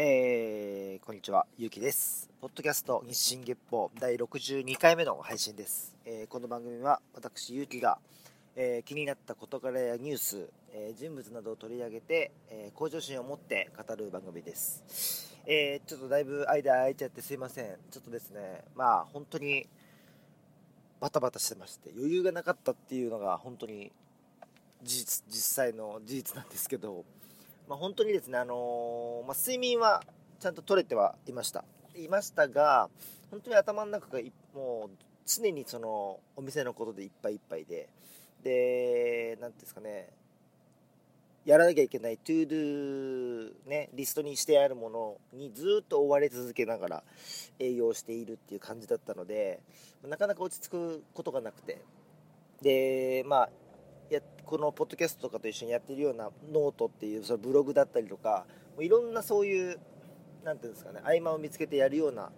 えー、こんにちは、ゆうきです。ポッドキャスト日進月報第62回目の配信です。えー、この番組は私、ゆうきが、えー、気になった事柄やニュース、え人物などを取り上げて、え向上心を持って語る番組です。えちょっとだいぶ間空いちゃってすいません。ちょっとですね、まあ本当にバタバタしてまして、余裕がなかったっていうのが本当に事実、実際の事実なんですけど、まあ、本当にですね、あのー、まあ、睡眠はちゃんと取れてはいました。いましたが、本当に頭の中がもう常にそのお店のことでいっぱいいっぱいで、で、なんですかね、やらなきゃいけない to do ね、リストにしてあるものにずっと追われ続けながら営業しているっていう感じだったので、なかなか落ち着くことがなくて、で、まあ、やこのポッドキャストとかと一緒にやってるようなノートっていうそのブログだったりとかもういろんなそういう何ていうんですかね合間を見つけてやるような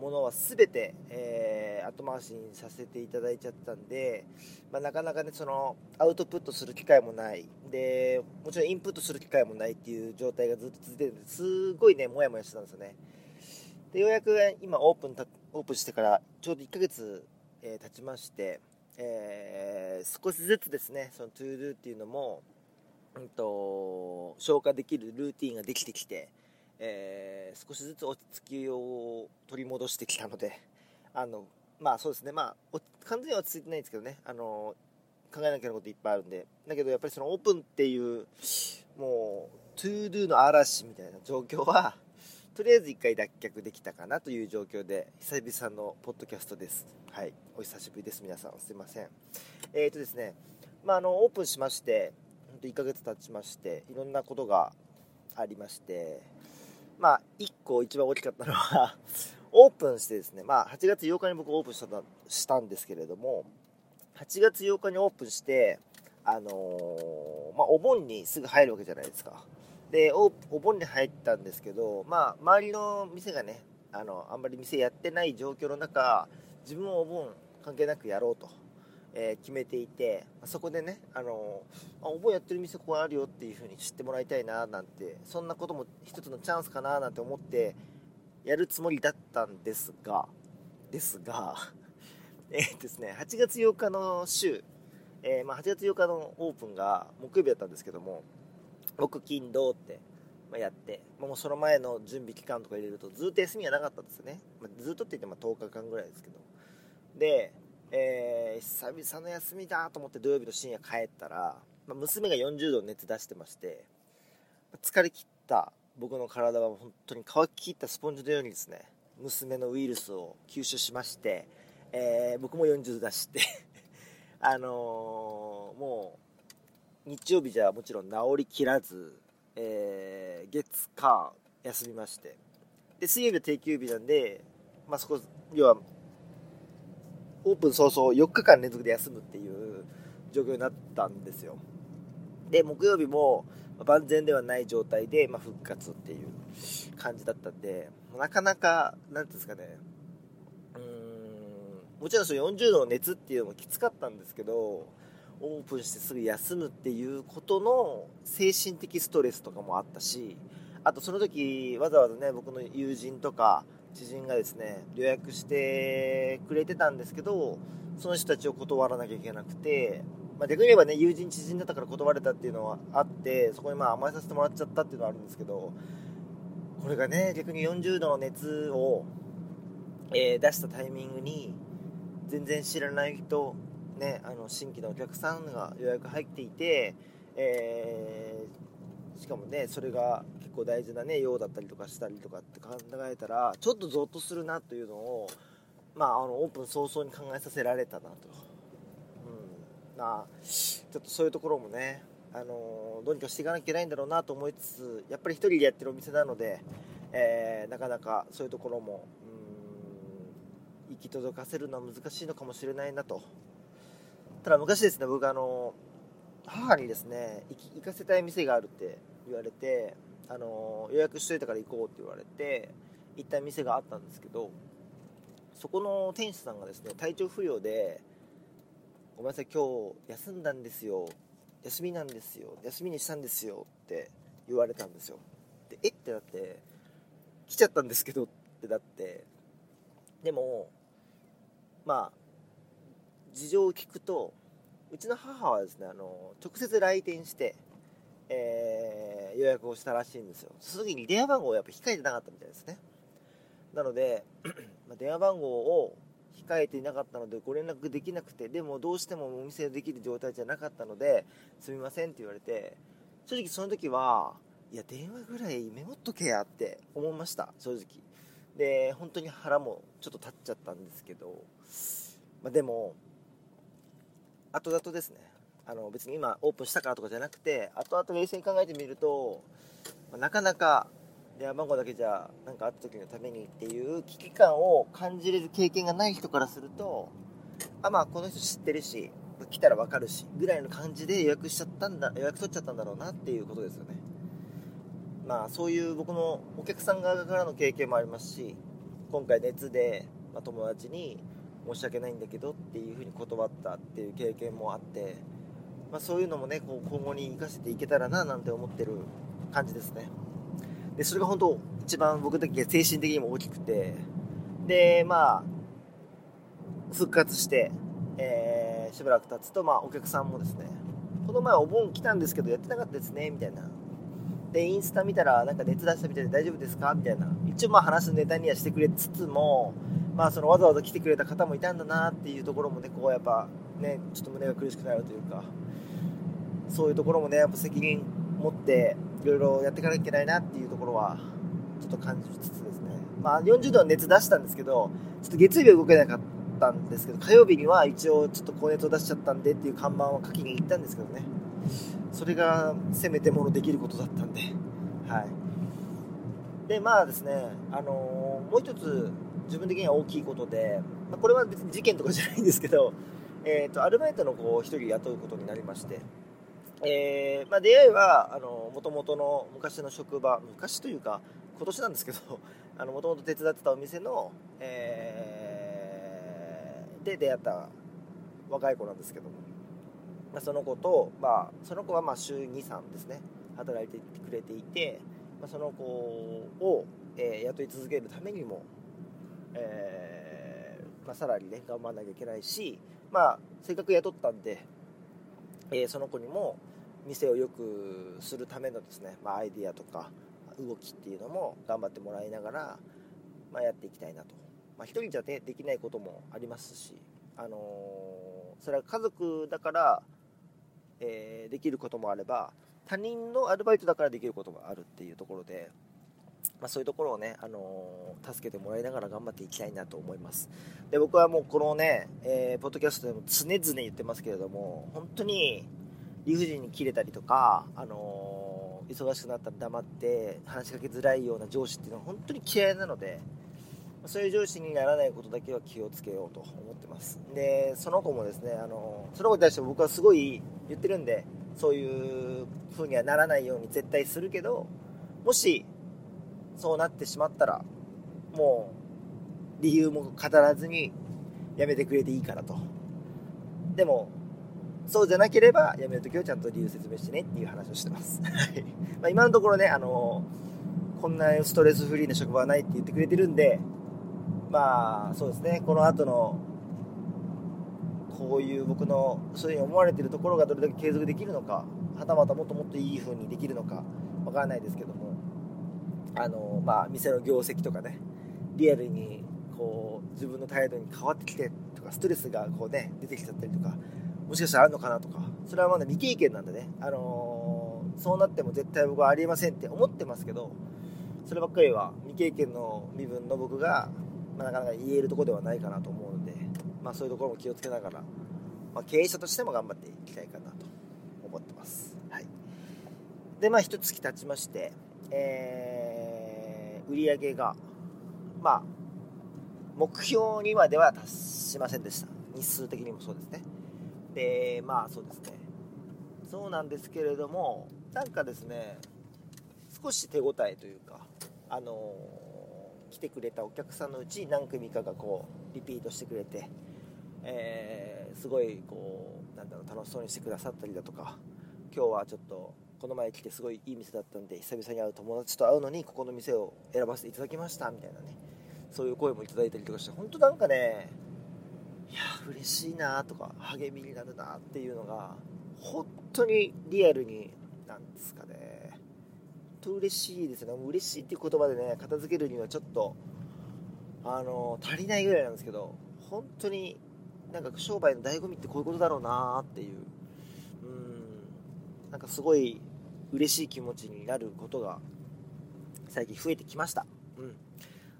ものは全て、えー、後回しにさせていただいちゃったんで、まあ、なかなかねそのアウトプットする機会もない。でもちろんインプットする機会もないっていう状態がずっと続いてるんですごいねモヤモヤしてたんですよね。でようやく今オープンたオープンしてからちょうど1ヶ月、えー、経ちましてえー、少しずつですねその to do っていうのも、うんと、消化できるルーティンができてきて、えー、少しずつ落ち着きを取り戻してきたのであのまあそうですねまあ完全には落ち着いてないんですけどねあの考えなきゃいけないこといっぱいあるんでだけどやっぱりそのオープンっていうもう to do の嵐みたいな状況はとりあえず1回脱却できたかなという状況で、久々のポッドキャストです。はい。お久しぶりです。皆さん、すいません。えっ、ー、とですね、まあ、あの、オープンしまして、本当1ヶ月経ちまして、いろんなことがありまして、まあ、1個一番大きかったのは オープンしてですね、まあ、8月8日に僕オープンしたしたんですけれども、8月8日にオープンして、あのー、まあ、お盆にすぐ入るわけじゃないですか。でお盆に入ったんですけど、まあ、周りの店がねあのあんまり店やってない状況の中自分もお盆関係なくやろうと、えー、決めていてそこでねあのあお盆やってる店ここあるよっていう風に知ってもらいたいななんてそんなことも一つのチャンスかななんて思ってやるつもりだったんですがですが え、ですね8月8日の週、えー、まあ、8月8日のオープンが木曜日だったんですけども木金土って、まやって、もうその前の準備期間とか入れるとずっと休みがなかったんですよね、まあ、ずっとって言っても10日間ぐらいですけど。で、えー、久々の休みだと思って土曜日の深夜帰ったら、まあ、娘が40度熱出してまして疲れ切った僕の体は本当に乾ききったスポンジのようにですね娘のウイルスを吸収しまして、えー、僕も40度出して あのー、もう日曜日じゃもちろん治りきらず、えー、月火休みまして。で水曜日は定休日なんで、まあ、そこ要はオープン早々4日間連続で休むっていう状況になったんですよ。で木曜日も万全ではない状態で、まあ、復活っていう感じだったんでなかなか何ていうんですかねうーんもちろんその40度の熱っていうのもきつかったんですけどオープンしてすぐ休むっていうことの精神的ストレスとかもあったしあとその時わざわざね僕の友人とか知人がですね予約してくれてたんですけどその人たちを断らなきゃいけなくて、まあ、逆に言えばね友人知人だったから断れたっていうのはあってそこにまあ甘えさせてもらっちゃったっていうのはあるんですけどこれがね逆に40度の熱を、えー、出したタイミングに全然知らない人ね、あの新規のお客さんが予約入っていて、えー、しかもねそれが結構大事なね用だったりとかしたりとかって考えたらちょっとゾッとするなというのを、まあ、あのオープン早々に考えさせられたなと、うん。まあ、ちょっとそういうところもねあのどうにかしていかなきゃいけないんだろうなと思いつつやっぱり1人でやってるお店なので、えー、なかなかそういうところも行き届かせるのは難しいのかもしれないなとただ昔ですね、僕あの、母にですね、行かせたい店があるって言われて、あの、予約しといたから行こうって言われて、行った店があったんですけど、そこの店主さんがですね、体調不良で、ごめんなさい、今日休んだんですよ。休みなんですよ。休みにしたんですよって言われたんですよ。で、え？ってなって、来ちゃったんですけどってだってでもまあ事情を聞くとうちの母はですねあの直接来店して、えー、予約をしたらしいんですよ。その時に電話番号をやっぱ控えてなかったみたいですね。なので ま電話番号を控えていなかったのでご連絡できなくてでもどうしてもお店できる状態じゃなかったのですみませんって言われて正直その時はいや電話ぐらいメモっとけやって思いました正直。で本当に腹もちょっと立っちゃったんですけど、まあ、でも後々ですね。あの別に今オープンしたからとかじゃなくて後々冷静に考えてみると、まあ、なかなか電話番号だけじゃ何かあった時のためにっていう危機感を感じれる経験がない人からするとあまあこの人知ってるし来たら分かるしぐらいの感じで予約しちゃったんだ予約取っちゃったんだろうなっていうことですよね。まあそういう僕のお客さん側からの経験もありますし今回熱で、まあ、友達に申し訳ないんだけどっていうふうに断ったっていう経験もあって、まあ、そういうのもねこう今後に生かせていけたらななんて思ってる感じですね。でそれが本当一番僕だけ精神的にも大きくてでまあ復活して、えー、しばらく経つと、まあ、お客さんもですねこの前お盆来たんですけどやってなかったですねみたいなでインスタ見たらなんか熱出したみたいで大丈夫ですかみたいな。一応まあ話すネタにはしてくれつつもまあそのわざわざ来てくれた方もいたんだなっていうところもねこうやっぱねちょっと胸が苦しくなるというかそういうところもねやっぱ責任持っていろいろやっていかなきゃいけないなっていうところはちょっと感じつつですね。まあ40度の熱出したんですけどちょっと月曜日は動けなかったんですけど火曜日には一応ちょっと高熱を出しちゃったんでっていう看板を書きに行ったんですけどね。それがせめてものできることだったんで。はい。でまあですねあのー、もう一つ自分的には大きいことで、まあ、これは別に事件とかじゃないんですけど、えーと、アルバイトの子を1人雇うことになりまして、えー、まあ、出会いはもともとの昔の職場昔というか今年なんですけどもともと手伝ってたお店の、えー、で出会った若い子なんですけども、まあ、その子と、まあ、その子はま週23ですね働いてくれていて、まあ、その子を、えー、雇い続けるためにもえー、まあ、さらにね頑張らなきゃいけないし、まあ、せっかく雇ったんで、えー、その子にも店を良くするためのですね、ま、アイディアとか動きっていうのも頑張ってもらいながら、ま、やっていきたいなと、まあ、1人じゃ、ね、できないこともありますし、あの、それは家族だから、えー、できることもあれば他人のアルバイトだからできることもあるっていうところで、まあ、そういうところをね、あのー、助けてもらいながら頑張っていきたいなと思います。で、僕はもうこのね、えー、ポッドキャストでも常々言ってますけれども、本当に理不尽に切れたりとか、あの、忙しくなったら黙って話しかけづらいような上司っていうのは本当に嫌いなので、そういう上司にならないことだけは気をつけようと思ってます。で、その子もですね、あのその子に対して僕はすごい言ってるんで、そういう風にはならないように絶対するけど、もしそうなってしまったらもう理由も語らずにやめてくれていいからと。でもそうじゃなければやめるときはちゃんと理由説明してねっていう話をしてます。ま今のところねあのこんなストレスフリーな職場はないって言ってくれてるんでまあそうですね。この後のこういう僕のそういうふうに思われてるところがどれだけ継続できるのかはたまたもっともっといい風にできるのかわからないですけども。あのまあ、店の業績とかねリアルにこう自分の態度に変わってきてとかストレスがこう、ね、出てきちゃったりとかもしかしたらあるのかなとかそれはまだ未経験なんでね、あの、そうなっても絶対僕はありえませんって思ってますけどそればっかりは未経験の身分の僕が、まあ、なかなか言えるとこではないかなと思うので、まあ、そういうところも気をつけながら、まあ、経営者としても頑張っていきたいかなと思ってます。はい、でまあ一月経ちまして、えー売り上げが、まあ、目標にまでは達しませんでした。日数的にもそうですね。で、まあそうですね。そうなんですけれども、なんかですね、少し手応えというか、あのー、来てくれたお客さんのうち何組かがこう、リピートしてくれて、えー、すごいこう、なんだろう、楽しそうにしてくださったりだとか、今日はちょっとこの前来てすごいいい店だったんで久々に会う友達と会うのにここの店を選ばせていただきましたみたいなねそういう声もいただいたりとかして本当なんかねいや嬉しいなとか励みになるなっていうのが本当にリアルになんですかね。当嬉しいですよね嬉しいっていう言葉でね片付けるにはちょっとあの足りないぐらいなんですけど本当になんか商売の醍醐味ってこういうことだろうなっていううんなんかすごい嬉しい気持ちになることが最近増えてきました。うん。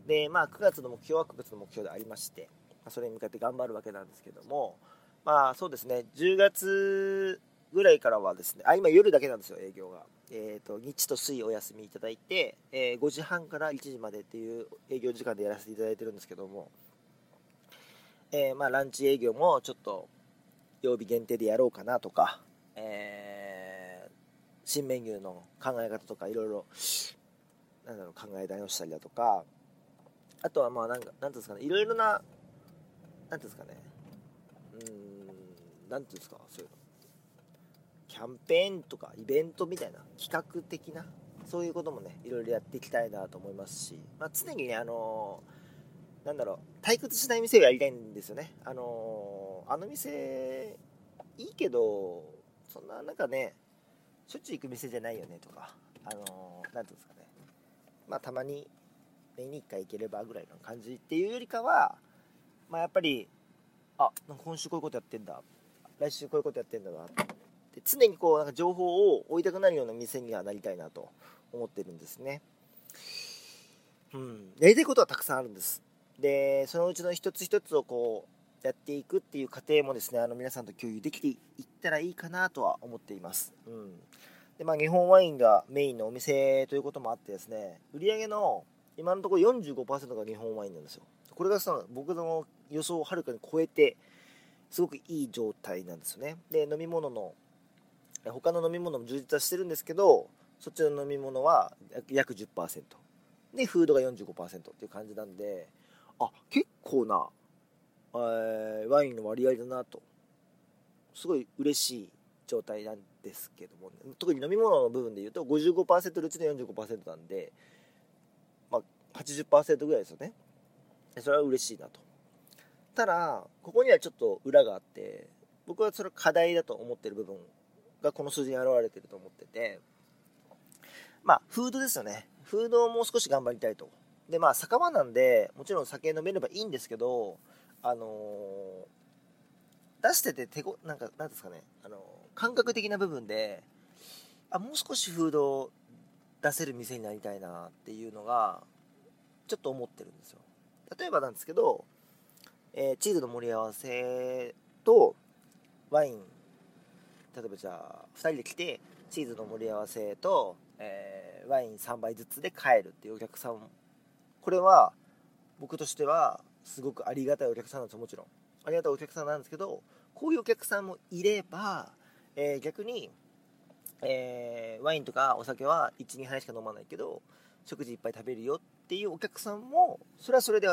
で、まあ9月の目標は9月の目標でありまして、それに向かって頑張るわけなんですけども、まあそうですね、10月ぐらいからはですね、あ、今夜だけなんですよ、営業が。えっ、ー、と、日と水お休みいただいて、えー、5時半から1時までっていう営業時間でやらせていただいてるんですけども、えー、まあランチ営業もちょっと曜日限定でやろうかなとか、えー新メニューの考え方とかいろいろなんだろう考え直したりだとかあとはまあなんかなんですかねいろいろななんですかねうんなんていうんですかそういうのキャンペーンとかイベントみたいな企画的なそういうこともねいろいろやっていきたいなと思いますし、まあ、常にねあのー、なんだろう退屈しない店をやりたいんですよね。あのー、あの店いいけどそんななんかねしょっちゅう行く店じゃないよねとか、あのー、ていうんですかね、まあ、たまに年に1回行ければぐらいの感じっていうよりかは、まあ、やっぱり、あ、今週こういうことやってんだ、来週こういうことやってんだな。って、常にこう、なんか情報を追いたくなるような店にはなりたいなと思ってるんですね。うん、やりたいことはたくさんあるんです。で、そのうちの一つ一つをこう、やっていくっていう過程もですね、あの皆さんと共有できていったらいいかなとは思っています。うん。で、まあ、日本ワインがメインのお店ということもあってですね、売り上げの今のところ45%が日本ワインなんですよ。これがその僕の予想をはるかに超えて、すごくいい状態なんですよね。で、飲み物の、他の飲み物も充実はしてるんですけど、そっちの飲み物は約10%。で、フードが45%っていう感じなんで、あ、結構な、えー、ワインの割合だなと。すごい嬉しい状態なんですけども、ね、特に飲み物の部分で言うと55%のうちの45%なんで、まあ、80%ぐらいですよねそれは嬉しいなとただここにはちょっと裏があって僕はそれ課題だと思ってる部分がこの数字に表れてると思っててまあフードですよね。フードをもう少し頑張りたいと。でまあ酒場なんでもちろん酒飲めればいいんですけどあのー、出してて手ごなんかなんですかね。あのー感覚的な部分であもう少しフードを出せる店になりたいなっていうのがちょっと思ってるんですよ。例えばなんですけど、えー、チーズの盛り合わせとワイン例えばじゃあ2人で来てチーズの盛り合わせと、えー、ワイン3杯ずつで帰るっていうお客さん。これは僕としてはすごくありがたいお客さんなんですよもちろん。ありがたいお客さんなんですけどこういうお客さんもいればえー、逆に、えー、ワインとかお酒は12杯しか飲まないけど食事いっぱい食べるよっていうお客さんもそれはそれで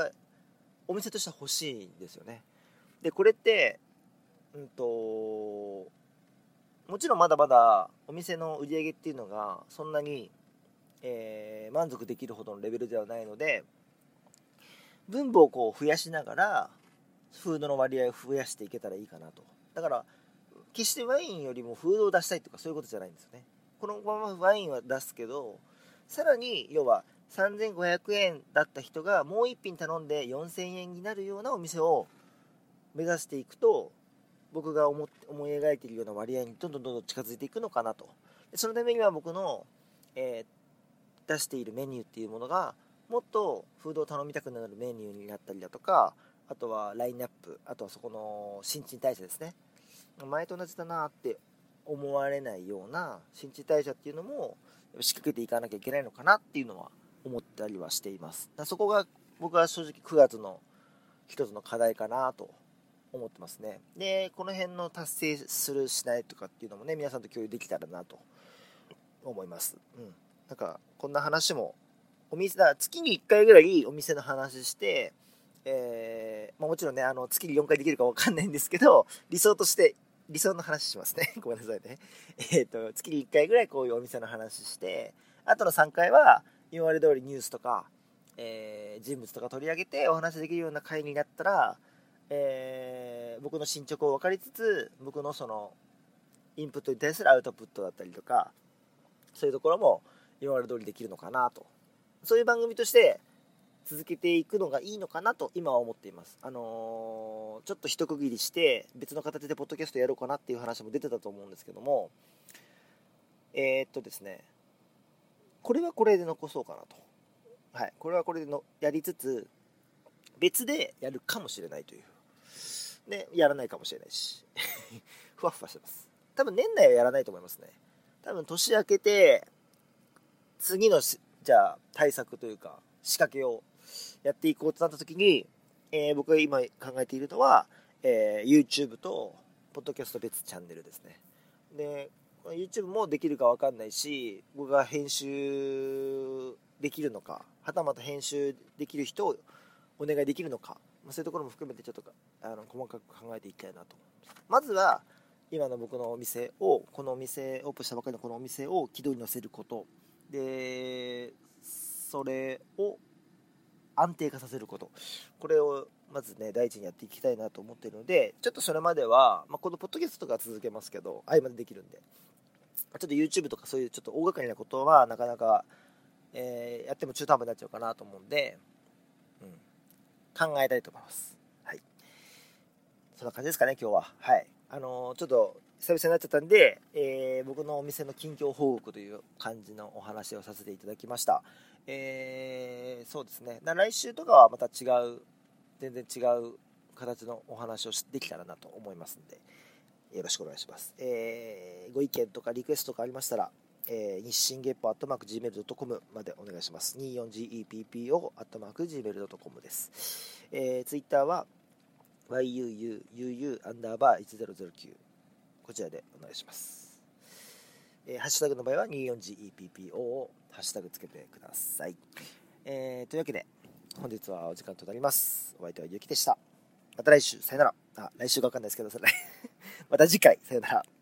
お店としては欲しいんですよね。でこれってうんともちろんまだまだお店の売り上げっていうのがそんなに、えー、満足できるほどのレベルではないので分母をこう増やしながらフードの割合を増やしていけたらいいかなと。だから決してワインよりもフードを出したいとかそういうことじゃないんですよね。このままワインは出すけどさらに要は3500円だった人がもう1品頼んで4000円になるようなお店を目指していくと僕が思思い描いているような割合にどんどんどんどん近づいていくのかなと。でそのためには僕の、えー、出しているメニューっていうものがもっとフードを頼みたくなるメニューになったりだとかあとはラインナップあとはそこの新陳代謝ですね。前と同じだなって思われないような新陳代謝っていうのも仕掛けていかなきゃいけないのかなっていうのは思ったりはしています。だそこが僕は正直9月の一つの課題かなと思ってますねでこの辺の達成するしないとかっていうのもね皆さんと共有できたらなと思いますうんなんかこんな話もお店だ月に1回ぐらいお店の話してえー、まあ、もちろんねあの月に4回できるか分かんないんですけど理想として理想の話しますね。ごめんなさいね。えっ、ー、と、月に1回ぐらいこういうお店の話して、あとの3回は、今まで通りニュースとか、えー、人物とか取り上げてお話できるような回になったら、えー、僕の進捗を分かりつつ、僕のその、インプットに対するアウトプットだったりとか、そういうところも今まで通りできるのかなと。そういう番組として、続けていくのがいいのかなと今は思っています。あのー、ちょっと一区切りして別の形でポッドキャストやろうかなっていう話も出てたと思うんですけども、えー、っとですね、これはこれで残そうかなと。はい、これはこれでのやりつつ、別でやるかもしれないという。で、やらないかもしれないし。ふわふわしてます。多分年内はやらないと思いますね。多分年明けて、次のじゃあ対策というか仕掛けをやっていこうとなった時に、えー、僕が今考えているのは、えー、YouTube と、ポッドキャスト別チャンネルですね。で、YouTube もできるかわかんないし、僕が編集できるのか、はたまた編集できる人をお願いできるのか、まあ、そういうところも含めてちょっとあの細かく考えていきたいなと。まずは、今の僕のお店を、このお店、オープンしたばかりのこのお店を軌道に乗せること。で、それを安定化させること。これをまずね第一にやっていきたいなと思っているのでちょっとそれまでは、まあ、このポッドキャストとか続けますけど合間でできるんで。ちょっと YouTube とかそういうちょっと大掛かりなことはなかなか、えー、やっても中途半端になっちゃうかなと思うんで、うん、考えたいと思いますはいそんな感じですかね今日ははいあのー、ちょっと久々になっちゃったんで、えー、僕のお店の近況報告という感じのお話をさせていただきました。えー、そうですね。来週とかはまた違う、全然違う形のお話をできたらなと思いますんで、よろしくお願いします。えー、ご意見とかリクエストとかありましたら、えー、日進月歩アットマーク Gmail.com までお願いします。24GEPPO アットマーク Gmail.com です。えー、ツイッターは yuuu アンダーバー1009こちらでお願いします。えー、ハッシュタグの場合は 24GEPPO をハッシュタグつけてください。えー、というわけで、本日はお時間となります。お相手はゆきでした。また来週、さよなら。あ、来週かわかんないですけど、それ。また次回、さよなら。